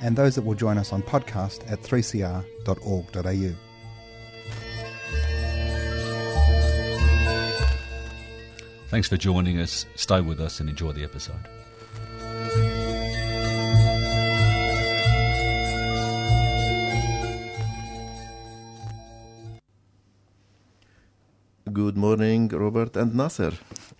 and those that will join us on podcast at 3cr.org.au. Thanks for joining us. Stay with us and enjoy the episode. Good morning, Robert and Nasser.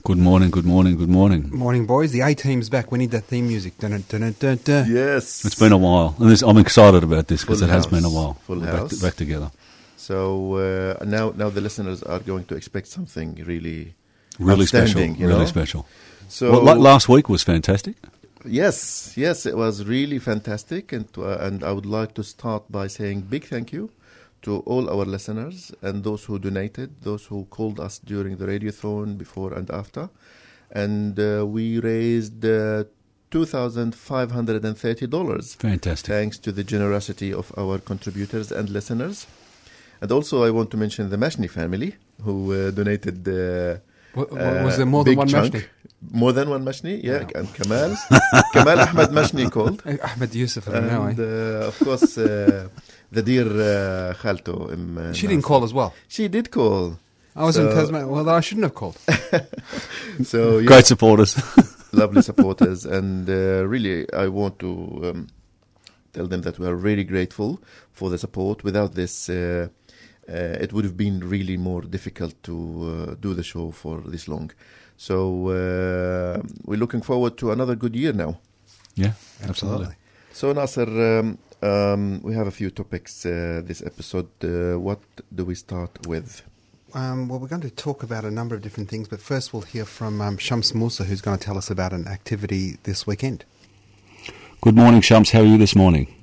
Good morning, good morning, good morning. Morning, boys. The A team's back. We need that theme music. Dun, dun, dun, dun, dun. Yes. It's been a while, and this, I'm excited about this because Full it has been a while. Full We're back, house. back together. So uh, now, now the listeners are going to expect something really, Really special. outstanding, you Really special. So well, la- last week was fantastic. Yes, yes, it was really fantastic, and uh, and I would like to start by saying big thank you to all our listeners and those who donated, those who called us during the radiothon before and after, and uh, we raised uh, two thousand five hundred and thirty dollars. Fantastic. Thanks to the generosity of our contributors and listeners, and also I want to mention the Mashni family who uh, donated. Uh, wa- uh, was there more than one chunk. Mashni? More than one Mashni, yeah, and Kamal, Kamal Ahmed Mashni called. Ahmed Yusuf, I don't know. And eh? uh, of course, uh, the dear uh, Khalto. Um, uh, She didn't call as well. She did call. I was in So- Tasmania. Well, I shouldn't have called. So yeah, Great supporters. lovely supporters, and uh, really, I want to um, tell them that we are really grateful for the support. Without this, uh, uh, it would have been really more difficult to uh, do the show for this long. So uh, we're looking forward to another good year now. yeah, absolutely. So Nasser, um, um, we have a few topics uh, this episode. Uh, what do we start with? Um, well, we're going to talk about a number of different things, but first we'll hear from um, Shams Musa, who's going to tell us about an activity this weekend. Good morning, Shams. How are you this morning?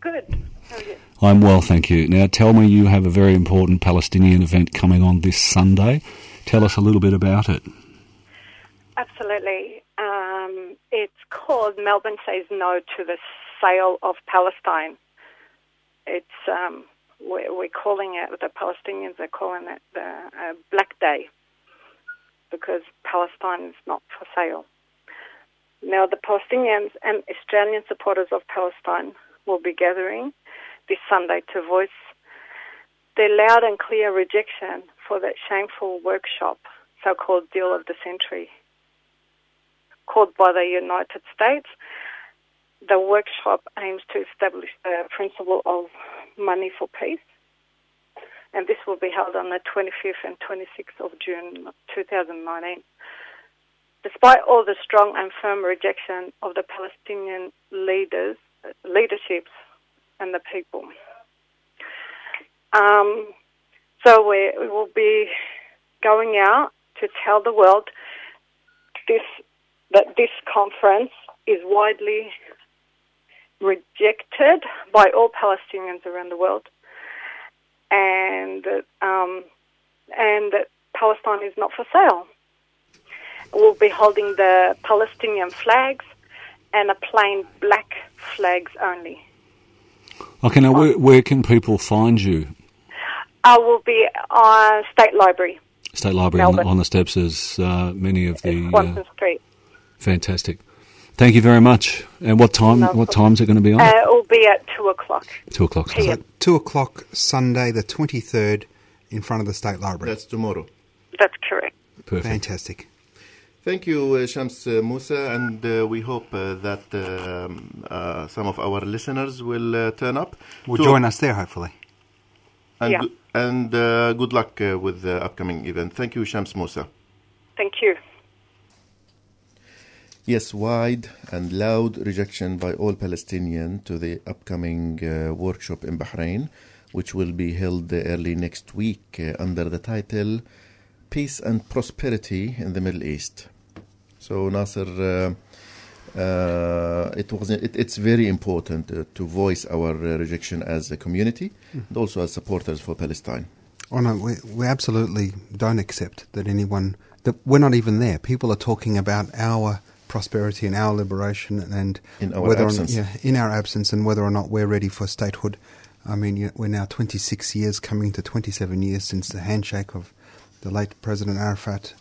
Good. How are you? I'm well, thank you. Now, tell me you have a very important Palestinian event coming on this Sunday. Tell us a little bit about it. Absolutely. Um, it's called Melbourne Says No to the Sale of Palestine. It's um, we're, calling it the Palestinians are calling it the uh, Black Day because Palestine is not for sale. Now, the Palestinians and Australian supporters of Palestine will be gathering this Sunday to voice their loud and clear rejection for that shameful workshop, so-called deal of the century, called by the United States. The workshop aims to establish the principle of money for peace, and this will be held on the 25th and 26th of June 2019. Despite all the strong and firm rejection of the Palestinian leaders, leaderships, and the people. Um, so we, we will be going out to tell the world this that this conference is widely rejected by all Palestinians around the world, and that, um, and that Palestine is not for sale. We'll be holding the Palestinian flags and a plain black flags only. Okay, now where, where can people find you? I will be on State Library, State Library on the, on the steps as uh, many of the. Swanston Uh, Street. fantastic. Thank you very much. And what time? No what problem. time's it going to be on? Uh, it will be at 2 o'clock. Two o'clock. PM. So, 2 o'clock Sunday, the 23rd, in front of the State Library. That's tomorrow. That's correct. Perfect. Fantastic. Thank you, uh, Shams uh, Musa, and uh, we hope uh, that um, uh, some of our listeners will uh, turn up. Will join us there, hopefully. And, Yeah. go- and uh, good luck uh, with the upcoming event. Thank you, Shams Musa. Thank you. Yes, wide and loud rejection by all Palestinians to the upcoming uh, workshop in Bahrain, which will be held early next week uh, under the title Peace and Prosperity in the Middle East. So, Nasser, uh, Uh, it was it, it's very important uh, to voice our uh, rejection as a community and also as supporters for Palestine. Oh no, we, we absolutely don't accept that anyone that we're not even there. People are talking about our prosperity and our liberation and In our whether absence. Yeah, in our absence and whether or not we're ready for statehood. I mean, you we're now 26 years, coming to 27 years since the handshake of the late President Arafat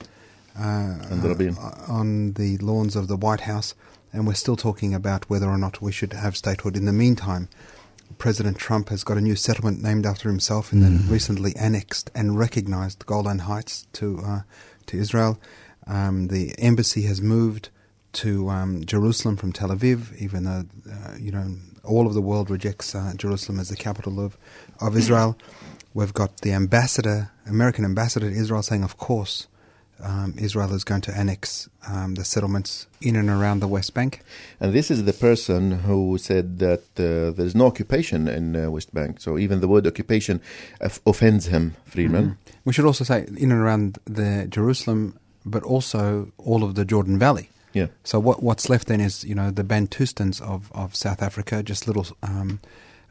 uh, uh, on the lawns of the White House, and we're still talking about whether or not we should have statehood. In the meantime, President Trump has got a new settlement named after himself in the recently annexed and recognized Golan Heights to uh, to Israel. Um, the embassy has moved to um, Jerusalem from Tel Aviv, even though uh, you know all of the world rejects uh, Jerusalem as the capital of of Israel. We've got the ambassador, American ambassador to Israel, saying, "Of course, um, Israel is going to annex um, the settlements in and around the West Bank." And this is the person who said that uh, there is no occupation in uh, West Bank. So even the word occupation of- offends him, Friedman. We should also say in and around the Jerusalem, but also all of the Jordan Valley. Yeah. So what what's left then is you know the Bantustans of, of South Africa, just little um,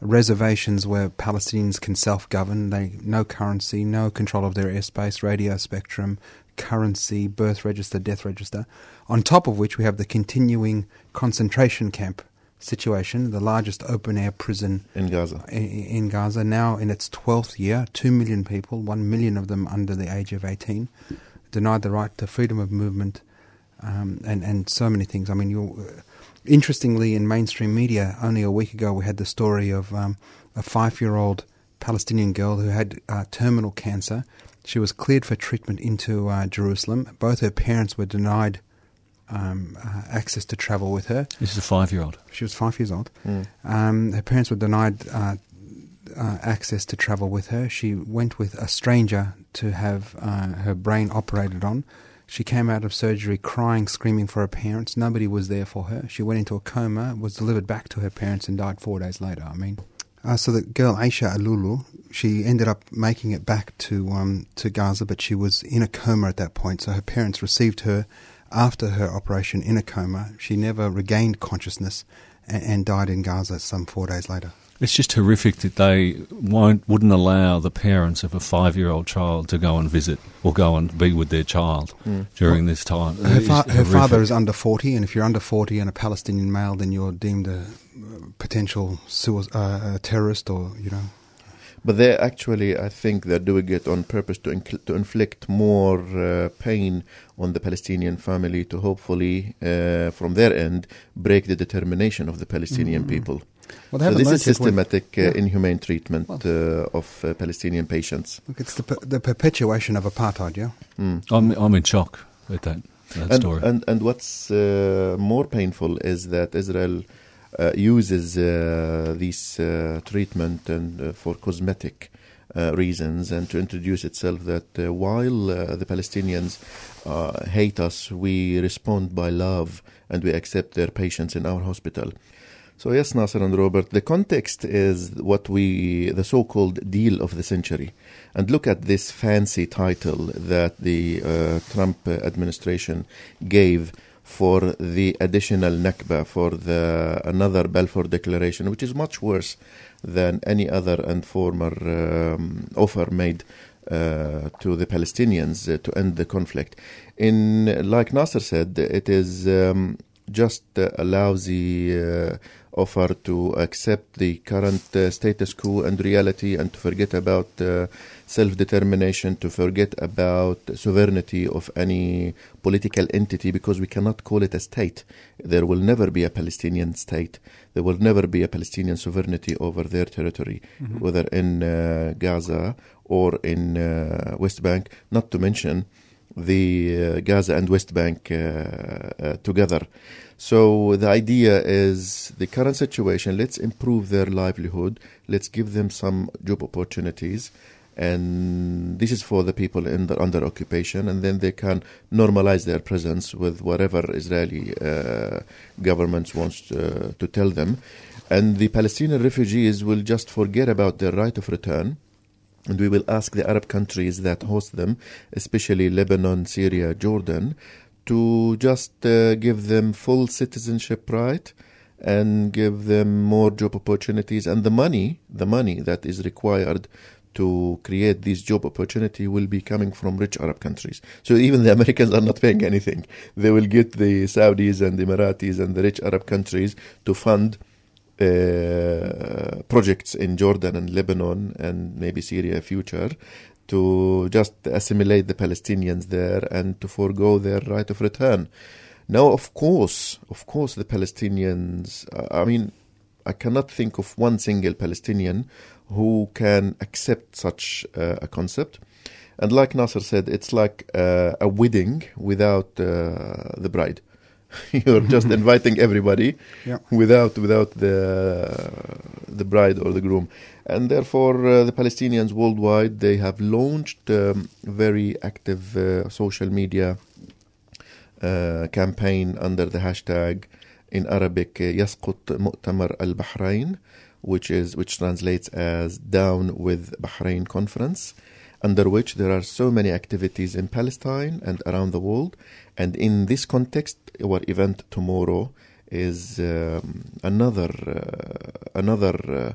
reservations where Palestinians can self govern. They no currency, no control of their airspace, radio spectrum, currency, birth register, death register. On top of which we have the continuing concentration camp situation, the largest open air prison In Gaza. i- in Gaza now in its 12th year, 2 million people, 1 million of them under the age of 18, denied the right to freedom of movement um, and, and so many things. I mean, you uh, interestingly, in mainstream media, only a week ago we had the story of um, a five year old Palestinian girl who had uh, terminal cancer. She was cleared for treatment into uh, Jerusalem. Both her parents were denied um, uh, access to travel with her. This is a five-year-old. She was five years old. Um, her parents were denied uh, uh, access to travel with her. She went with a stranger to have uh, her brain operated on. She came out of surgery crying, screaming for her parents. Nobody was there for her. She went into a coma, was delivered back to her parents, and died four days later. I mean, uh, so the girl Aisha Alulu, she ended up making it back to um, to Gaza, but she was in a coma at that point. So her parents received her after her operation in a coma. She never regained consciousness and, and died in Gaza some four days later. It's just horrific that they won't wouldn't allow the parents of a five-year-old child to go and visit or go and be with their child during this time. Her, fa- her father is under 40, and if you're under 40 and a Palestinian male, then you're deemed a uh, potential sui- uh, a terrorist or, you know. But they actually, I think, they're doing it on purpose to, inc- to inflict more uh, pain on the Palestinian family to hopefully, uh, from their end, break the determination of the Palestinian people. Well, they So this is systematic uh, Yeah. inhumane treatment uh, of uh, Palestinian patients. Look, it's the, per- the perpetuation of apartheid, yeah? I'm I'm in shock at that that and, story. And, and what's uh, more painful is that Israel uh, uses uh, this uh, treatment and uh, for cosmetic uh, reasons and to introduce itself that uh, while uh, the Palestinians uh, hate us, we respond by love and we accept their patients in our hospital. So yes, Nasser and Robert, the context is what we, the so-called deal of the century. And look at this fancy title that the uh, Trump administration gave for the additional Nakba, for the another Balfour Declaration, which is much worse than any other and former um, offer made uh, to the Palestinians uh, to end the conflict. In like Nasser said, it is um, just a lousy uh, offer to accept the current uh, status quo and reality and to forget about uh, self-determination, to forget about sovereignty of any political entity because we cannot call it a state. There will never be a Palestinian state. There will never be a Palestinian sovereignty over their territory, whether in uh, Gaza or in uh, West Bank, not to mention the uh, Gaza and West Bank uh, uh, together. So the idea is the current situation, let's improve their livelihood, let's give them some job opportunities. And this is for the people in the, under occupation, and then they can normalize their presence with whatever Israeli uh, governments wants uh, to tell them. And the Palestinian refugees will just forget about their right of return and we will ask the Arab countries that host them, especially Lebanon, Syria, Jordan, to just uh, give them full citizenship right and give them more job opportunities and the money the money that is required to create these job opportunity will be coming from rich Arab countries. So even the Americans are not paying anything. They will get the Saudis and the Emiratis and the rich Arab countries to fund uh, projects in Jordan and Lebanon and maybe Syria future to just assimilate the Palestinians there and to forego their right of return. Now, of course, of course, the Palestinians, I mean, I cannot think of one single Palestinian who can accept such uh, a concept. And like Nasser said, it's like uh, a wedding without uh, the bride. you're just inviting everybody yeah. without without the the bride or the groom and therefore uh, the palestinians worldwide they have launched um, very active uh, social media uh, campaign under the hashtag in arabic uh, yasqut mu'tamar al-bahrain which is which translates as down with bahrain conference under which there are so many activities in palestine and around the world and in this context our event tomorrow is um, another uh, another uh,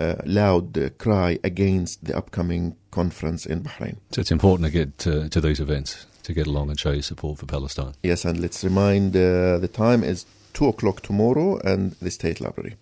uh, loud uh, cry against the upcoming conference in Bahrain So it's important to get to, to these events to get along and show your support for Palestine. Yes, and let's remind uh, the time is 2 o'clock tomorrow and the State Library.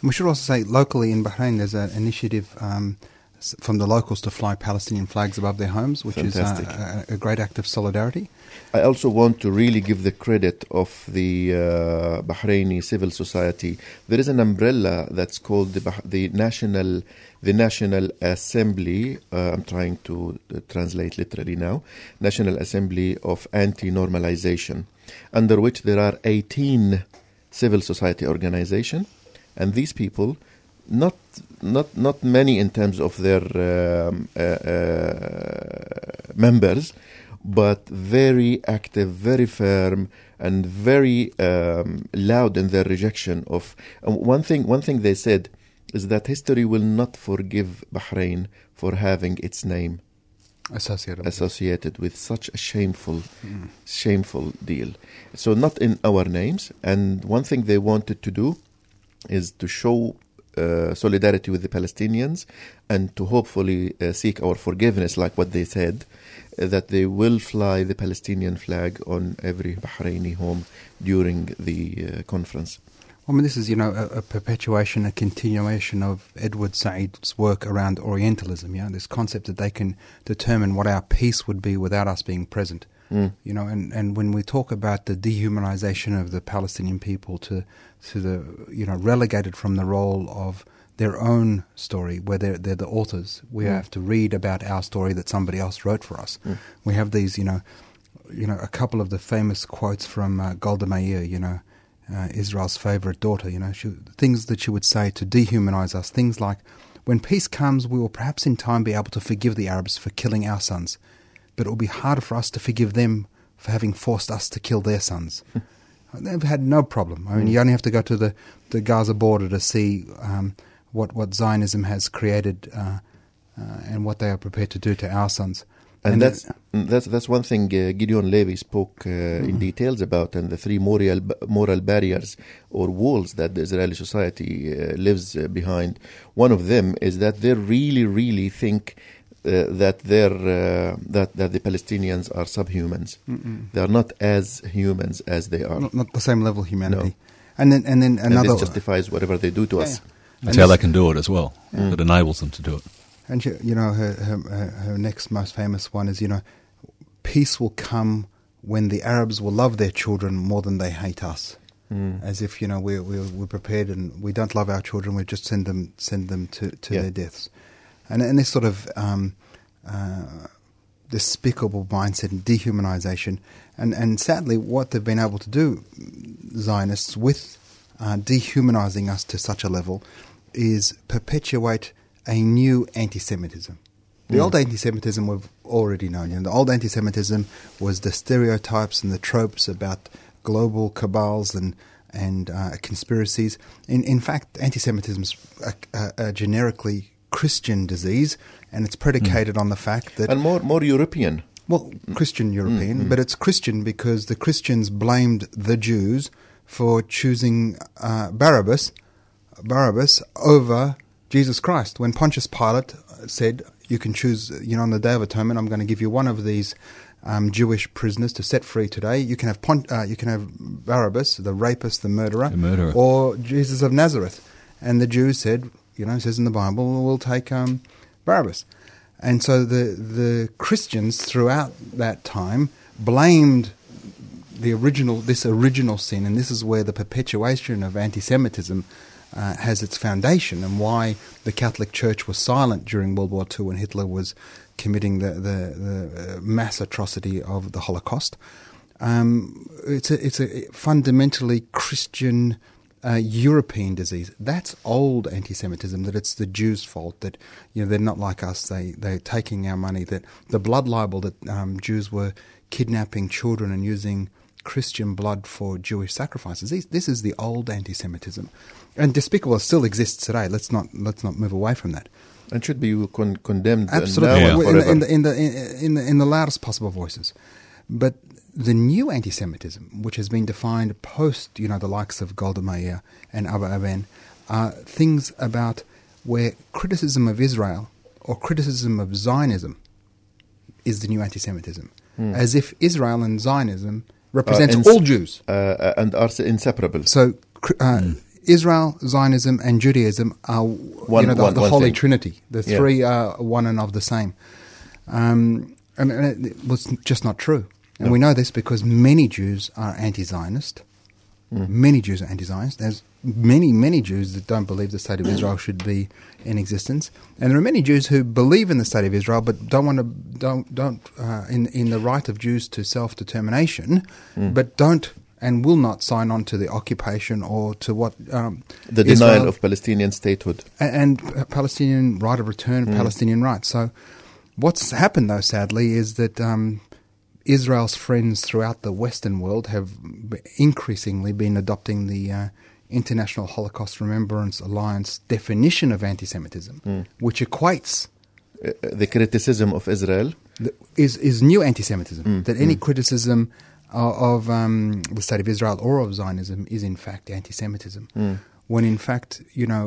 And we should also say locally in Bahrain, there's an initiative um, s- from the locals to fly Palestinian flags above their homes, which Fantastic. is uh, a, a great act of solidarity. I also want to really give the credit of the uh, Bahraini civil society. There is an umbrella that's called the, Bah- the National the National Assembly. Uh, I'm trying to uh, translate literally now. National Assembly of Anti-Normalization, under which there are 18 civil society organization, and these people, not not not many in terms of their um, uh, uh, members, but very active, very firm, and very um, loud in their rejection of. And one thing, one thing they said is that history will not forgive Bahrain for having its name Associated. with associated with such a shameful, shameful deal. So not in our names. And one thing they wanted to do is to show solidarity with the Palestinians and to hopefully uh, seek our forgiveness, like what they said, uh, that they will fly the Palestinian flag on every Bahraini home during the uh, conference. I mean, this is, you know, a, a perpetuation, a continuation of Edward Said's work around Orientalism, you know, this concept that they can determine what our peace would be without us being present. Mm. You know, and, and when we talk about the dehumanization of the Palestinian people to, to the, you know, relegated from the role of their own story, where they're, they're the authors, we Mm. have to read about our story that somebody else wrote for us. Mm. We have these, you know, you know, a couple of the famous quotes from uh, Golda Meir, you know, uh, Israel's favorite daughter, you know, she, things that she would say to dehumanize us, things like, when peace comes, we will perhaps in time be able to forgive the Arabs for killing our sons, but it will be harder for us to forgive them for having forced us to kill their sons. They've had no problem. I mean, you only have to go to the, the Gaza border to see um, what, what Zionism has created uh, uh, and what they are prepared to do to our sons. And, it- that's that's that's one thing uh, Gideon Levy spoke uh, in details about, and the three moral moral barriers or walls that the Israeli society uh, lives uh, behind. One of them is that they really, really think that they're uh, that that the Palestinians are subhumans. They are not as humans as they are, not, not the same level of humanity. And then, and then and another. this justifies whatever they do to Yeah, us. yeah. That's And how they can do it as well. It enables them to do it. And she, you know, her, her her her next most famous one is you know, peace will come when the Arabs will love their children more than they hate us. Mm. As if you know we're, we're we're prepared and we don't love our children, we just send them send them to, to Yeah. their deaths, and and this sort of um, uh, despicable mindset and dehumanization, and and sadly what they've been able to do, Zionists with uh, dehumanizing us to such a level, is perpetuate a new anti-Semitism. The Mm. old anti-Semitism we've already known. You know, the old anti-Semitism was the stereotypes and the tropes about global cabals and and uh, conspiracies. In in fact, anti-Semitism is a, a, a generically Christian disease, and it's predicated on the fact that And more more European. Well, Christian European, mm. but it's Christian because the Christians blamed the Jews for choosing uh, Barabbas, Barabbas over Jesus Christ. When Pontius Pilate said, "You can choose, you know, on the Day of Atonement, I'm going to give you one of these um, Jewish prisoners to set free today. You can have Pont- uh, you can have Barabbas, the rapist, the murderer, The murderer. or Jesus of Nazareth." And the Jews said, "You know, it says in the Bible, we'll take um, Barabbas." And so the the Christians throughout that time blamed the original this original sin, and this is where the perpetuation of anti-Semitism uh, has its foundation, and why the Catholic Church was silent during World War II when Hitler was committing the the, the uh, mass atrocity of the Holocaust. Um, it's a it's a fundamentally Christian. Uh, European disease. That's old anti-Semitism. That it's the Jews' fault. That you know they're not like us. They they're taking our money. That the blood libel that um, Jews were kidnapping children and using Christian blood for Jewish sacrifices. These, this is the old anti-Semitism, and despicable still exists today. Let's not let's not move away from that. And should be con- condemned Absolutely, and in, the, in, the, in the in the in the loudest possible voices. But the new anti-Semitism, which has been defined post, you know, the likes of Golda Meir and Abba Eban, are things about where criticism of Israel or criticism of Zionism is the new anti-Semitism, as if Israel and Zionism represents ins- all Jews. uh, uh, and are inseparable. So uh, Israel, Zionism, and Judaism are One- you know, the, one- the one Holy thing. Trinity. The Yeah. three are one and of the same. Um, and, and it was just not true. And we know this because many Jews are anti-Zionist. Many Jews are anti-Zionist. There's many, many Jews that don't believe the state of Israel should be in existence, and there are many Jews who believe in the state of Israel but don't want to don't don't uh, in in the right of Jews to self-determination, but don't and will not sign on to the occupation or to what um, the Israel- denial of Palestinian statehood. and uh, Palestinian right of return, Palestinian rights. So, what's happened though, sadly, is that um, Israel's friends throughout the Western world have increasingly been adopting the uh, International Holocaust Remembrance Alliance definition of anti-Semitism, which equates Uh, the criticism of Israel. th- is is new anti-Semitism. That any criticism of, of um, the state of Israel or of Zionism is in fact anti-Semitism. When in fact, you know,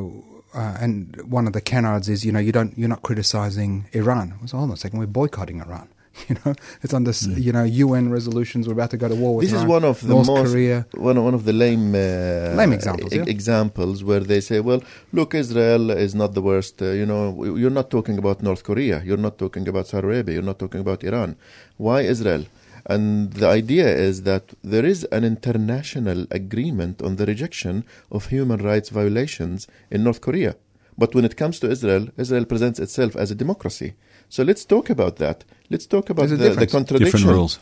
uh, and one of the canards is, you know, you don't, you're not criticizing Iran. Hold on a second, we're boycotting Iran. You know, it's under s you know UN resolutions. We're about to go to war with This is one of the North most Korea. one of, one of the lame uh, Lame examples, e- yeah. examples where they say, well, look, Israel is not the worst. Uh, you know, you're not talking about North Korea. You're not talking about Saudi Arabia. You're not talking about Iran. Why Israel? And the idea is that there is an international agreement on the rejection of human rights violations in North Korea. But when it comes to Israel, Israel presents itself as a democracy. So let's talk about that. Let's talk about the, the contradiction. Different rules.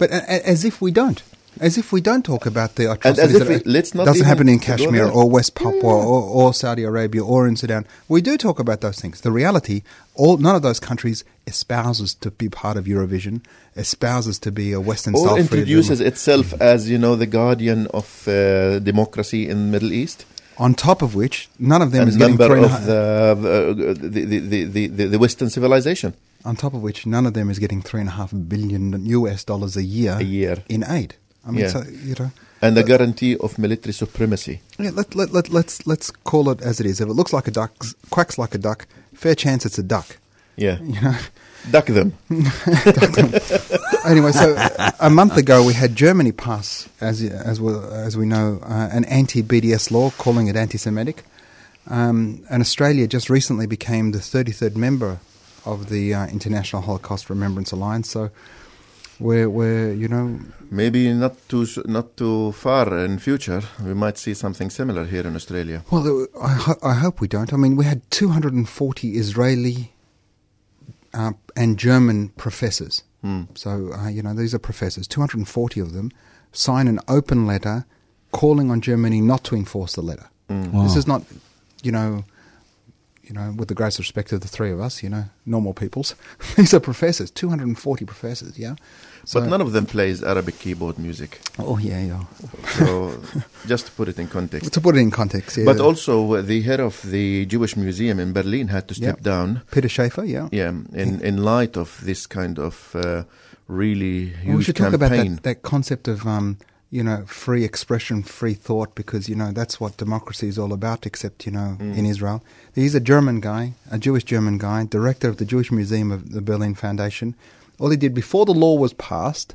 But a- a- as if we don't. As if we don't talk about the as atrocities that we- let's not doesn't happen in Kashmir or West Papua Or, or Saudi Arabia or in Sudan. We do talk about those things. The reality, all none of those countries espouses to be part of Eurovision, espouses to be a Western or style free introduces itself as you know the guardian of uh, democracy in the Middle East On top of which, none of them and is getting three and a of the, the, the, the, the, the, the Western civilization. on top of which, none of them is getting three and a half billion US dollars a year, A year. in aid. I mean, Yeah. so, you know. And the guarantee of military supremacy. Yeah, let, let, let, let's, let's call it as it is. If it looks like a duck, quacks like a duck, fair chance it's a duck. Yeah. You know? Duck them. anyway, so a month ago we had Germany pass, as as we, as we know, uh, an anti-BDS law calling it anti-Semitic, um, and Australia just recently became the 33rd member of the uh, International Holocaust Remembrance Alliance. So we're we're you know Maybe not too not too far in future, we might see something similar here in Australia. well I, ho- I hope we don't. I mean, we had 240 Israeli uh, and German professors. So uh, you know these are professors. 240 of them sign an open letter calling on Germany not to enforce the letter. This Wow. is not, you know, you know, with the greatest respect of the three of us, you know, normal peoples. these are professors. 240 professors. Yeah. So, but none of them plays Arabic keyboard music. Oh yeah, yeah. So just to put it in context. To put it in context, yeah. But also, uh, the head of the Jewish Museum in Berlin had to step Yeah. down Peter Schaefer, yeah. Yeah, in, in light of this kind of uh, really huge Well, we should talk about that, that concept of um, you know free expression, free thought, because you know that's what democracy is all about. Except you know Mm. in Israel, he's a German guy, a Jewish German guy, director of the Jewish Museum of the Berlin Foundation. All he did before the law was passed,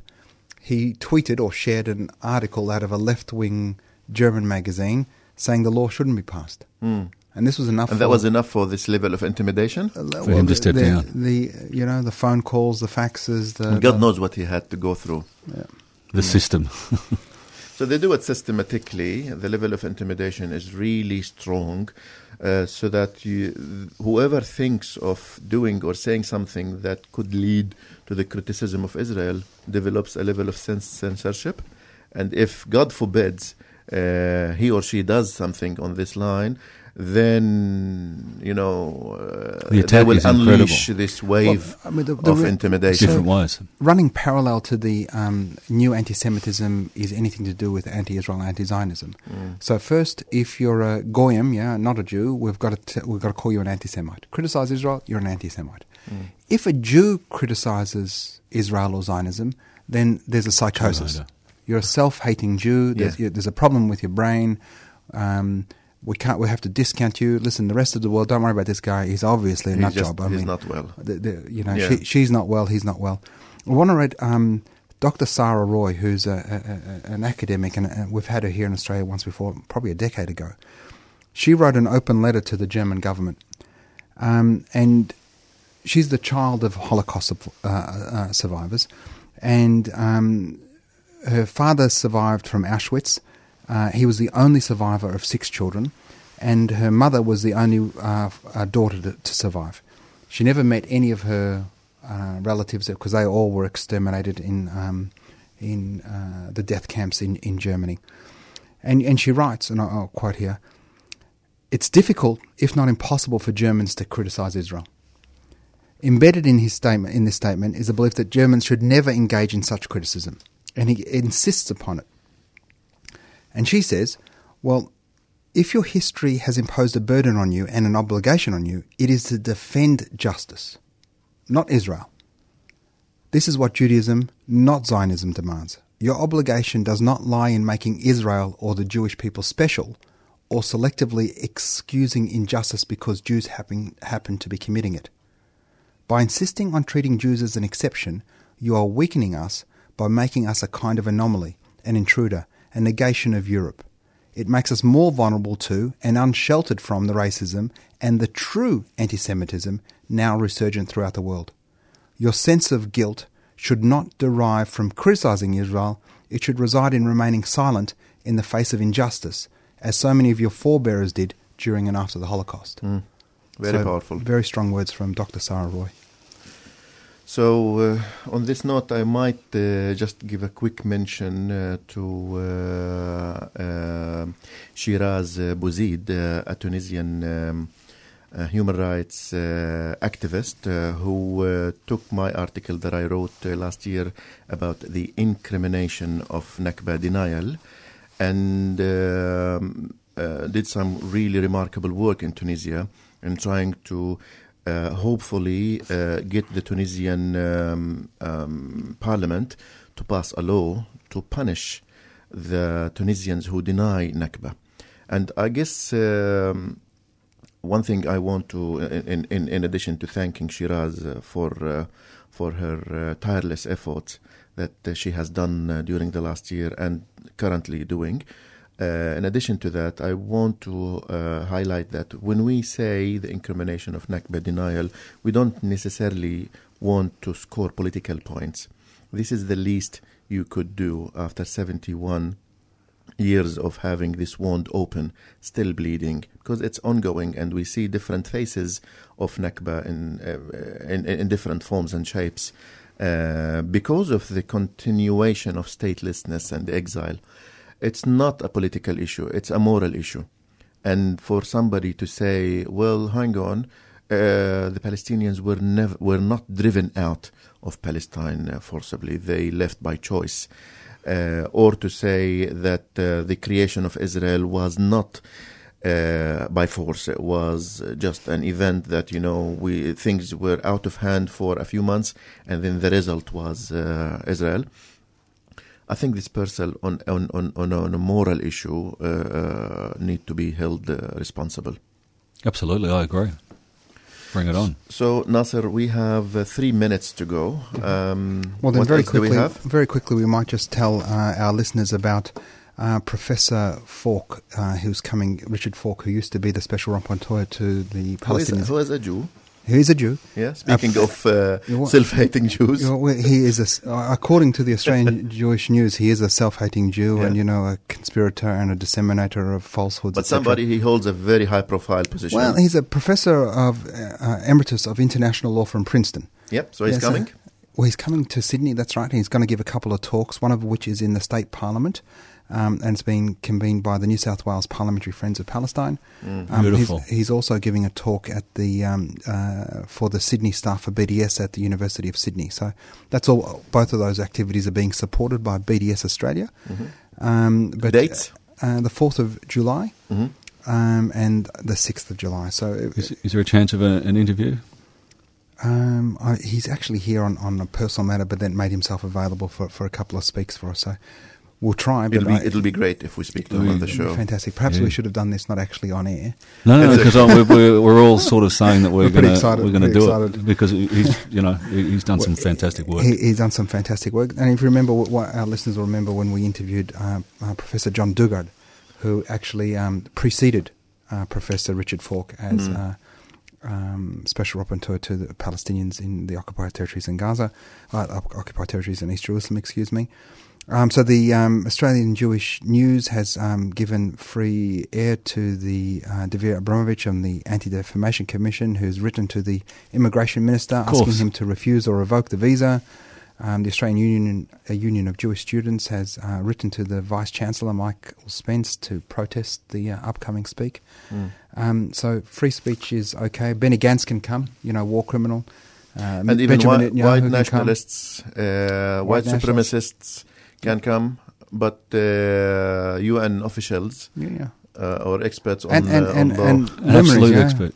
he tweeted or shared an article out of a left-wing German magazine saying the law shouldn't be passed, Mm. and this was enough. And that was enough for this level of intimidation. uh, For him to the- step down. The you know the phone calls, the faxes, the And God the- knows what he had to go through. The system. So they do it systematically. The level of intimidation is really strong, uh, so that you, whoever thinks of doing or saying something that could lead to the criticism of Israel develops a level of cens- censorship. And if God forbids uh, he or she does something on this line, then you know uh, The they attack will is incredible. unleash this wave Well, I mean, the- the of re- intimidation. Different ways. running parallel to the um, new anti-Semitism is anything to do with anti-Israel, anti-Zionism. Mm. So first, if you're a goyim, yeah, not a Jew, we've got to t- we've got to call you an anti-Semite. Criticize Israel, you're an anti-Semite. Mm. If a Jew criticizes Israel or Zionism, then there's a psychosis. You're a self-hating Jew. There's, Yeah. you, there's a problem with your brain. Um, we can't. We have to discount you. Listen, the rest of the world, don't worry about this guy. He's obviously a nut job. I he's mean, not well. the, the, you know, Yeah. she, she's not well, he's not well. I want to read um, Dr. Sarah Roy, who's a, a, a, an academic, and uh we've had her here in Australia once before, probably a decade ago. She wrote an open letter to the German government, um, and she's the child of Holocaust uh, uh, survivors, and um, her father survived from Auschwitz. Uh, he was the only survivor of six children, and her mother was the only uh, uh, daughter to, to survive. She never met any of her uh, relatives because they all were exterminated in um, in the death camps in, in Germany. And and she writes, and I'll, quote here: "It's difficult, if not impossible, for Germans to criticize Israel." Embedded in his statement, in this statement, is a belief that Germans should never engage in such criticism, and he insists upon it. And she says, "Well, if your history has imposed a burden on you and an obligation on you, it is to defend justice, not Israel. This is what Judaism, not Zionism, demands. Your obligation does not lie in making Israel or the Jewish people special, or selectively excusing injustice because Jews happen, happen to be committing it. By insisting on treating Jews as an exception, you are weakening us by making us a kind of anomaly, an intruder, a negation of Europe. It makes us more vulnerable to and unsheltered from the racism and the true anti Semitism now resurgent throughout the world. Your sense of guilt should not derive from criticizing Israel, it should reside in remaining silent in the face of injustice, as so many of your forebears did during and after the Holocaust. Mm. Very So, powerful. Very strong words from Dr. Sarah Roy. So, uh, on this note, I might uh, just give a quick mention uh, to uh, uh, Shiraz uh, Bouzid, a Tunisian um, human rights activist who took my article that I wrote last year about the incrimination of Nakba denial and um, did some really remarkable work in Tunisia in trying to hopefully uh, get the Tunisian um, um, parliament to pass a law to punish the Tunisians who deny Nakba. And I guess um, one thing I want to, in, in, in addition to thanking Shiraz uh, for uh, for her uh, tireless efforts that uh, she has done uh, during the last year and currently doing. Uh, in addition to that, I want to uh, highlight that when we say the incrimination of Nakba denial, we don't necessarily want to score political points. This is the least you could do after 71 years of having this wound open, still bleeding, because it's ongoing, and we see different faces of Nakba in uh, in, in different forms and shapes, uh, because of the continuation of statelessness and exile. It's not a political issue; it's a moral issue, and for somebody to say, "Well, hang on." Uh, the Palestinians were never were not driven out of Palestine uh, forcibly; they left by choice uh, or to say that uh, the creation of Israel was not uh, by force. It was just an event that you know we things were out of hand for a few months, and then the result was uh, Israel. I think this person on on on, on, a, on a moral issue uh, uh, need to be held uh, responsible. Absolutely, I agree. Bring it on. So Nasser, we have uh, three minutes to go. Um, Well, then, very else do we quickly, have? very quickly, we might just tell uh, our listeners about uh, Professor Falk, uh, who's coming. Richard Falk, who used to be the special rapporteur to the Who is, Palestinians. who is a Jew? He is a Jew. Yeah. Speaking of uh, you want- self-hating Jews. You know, he is a uh, according to the Australian Jewish News, he is a self-hating Jew and you know a conspirator and a disseminator of falsehoods. But somebody he holds a very high-profile position. Well, he's a professor of uh, uh, emeritus of international law from Princeton. yep. So he's Yes, uh, coming. Well, he's coming to Sydney. That's right. He's going to give a couple of talks. One of which is in the state parliament, um, and it's been convened by the New South Wales Parliamentary Friends of Palestine. Um, he's- Beautiful. He's, also giving a talk at the um, uh, for the Sydney staff for BDS at the University of Sydney. So that's all. Both of those activities are being supported by BDS Australia. Um, but Dates? Uh, the fourth of July. hmm Um, and the 6th of July. So it- Is, is there a chance of a, an interview? Um, I, he's actually here on, on a personal matter, but then made himself available for, for a couple of speaks for us. So we'll try. But It'll be I- it'll be great if we speak to him on the show. fantastic. Perhaps Yeah. we should have done this not actually on air. No, no, Is it- because we're, we're, we're all sort of saying that we're We're going to we're going to do excited. it because he's you know he's done some fantastic work. He, he's done some fantastic work. And if you remember, what, what our listeners will remember when we interviewed uh, uh, Professor John Dugard, who actually um, preceded uh, Professor Richard Falk as Mm. uh, um, special rapporteur to the Palestinians in the occupied territories in Gaza, uh, occupied territories in East Jerusalem, excuse me. Um, so the um, Australian Jewish News has um, given free air to the uh, Dvir Abramovich on the Anti-Defamation Commission, who's written to the Immigration Minister asking him to refuse or revoke the visa. Um, the Australian Union, a Union of Jewish Students, has uh, written to the Vice Chancellor Michael Spence to protest the uh, upcoming speak. Mm. Um, so free speech is okay. Benny Gantz can come, you know, war criminal. Um, And even Benjamin white, Netanyahu white nationalists, uh, white, White nationalists. supremacists can come, but uh, UN officials Yeah, yeah. uh, or experts on, And and uh, and, on law. and An luminaries, absolute yeah. expert.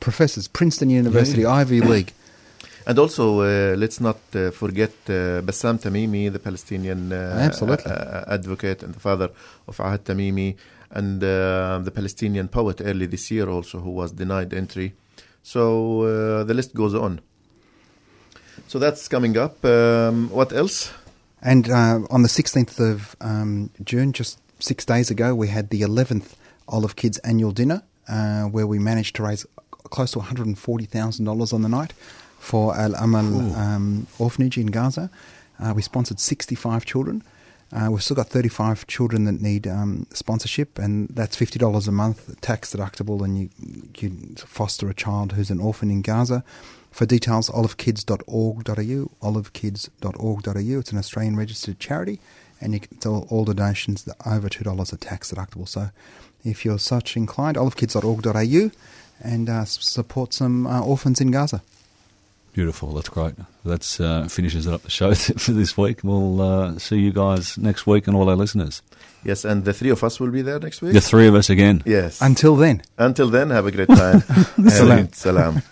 professors, Princeton University, Ivy League. And also, uh, let's not uh, forget uh, Bassam Tamimi, the Palestinian uh, uh, advocate and the father of Ahed Tamimi, and uh, the Palestinian poet early this year also, who was denied entry. So uh, the list goes on. So that's coming up. Um, what else? And uh, on the 16th of um, June, just six days ago, we had the 11th Olive Kids annual dinner, uh, where we managed to raise close to $140,000 on the night for Al Amal um, orphanage in Gaza. Uh, we sponsored 65 children. Uh, we've still got 35 children that need um, sponsorship, and that's $50 a month, tax deductible, and you, you foster a child who's an orphan in Gaza. For details, olivekids.org.au, olivekids.org.au. It's an Australian registered charity, and you can tell all donations that over $2 are tax deductible. So if you're such inclined, olivekids.org.au and uh, s- support some uh, orphans in Gaza. Beautiful. That's great. That uh, finishes it up the show for this week. We'll uh, see you guys next week and all our listeners. Yes, and the three of us will be there next week. The three of us again. Yes. Until then. Until then, have a great time. Salam. Salam.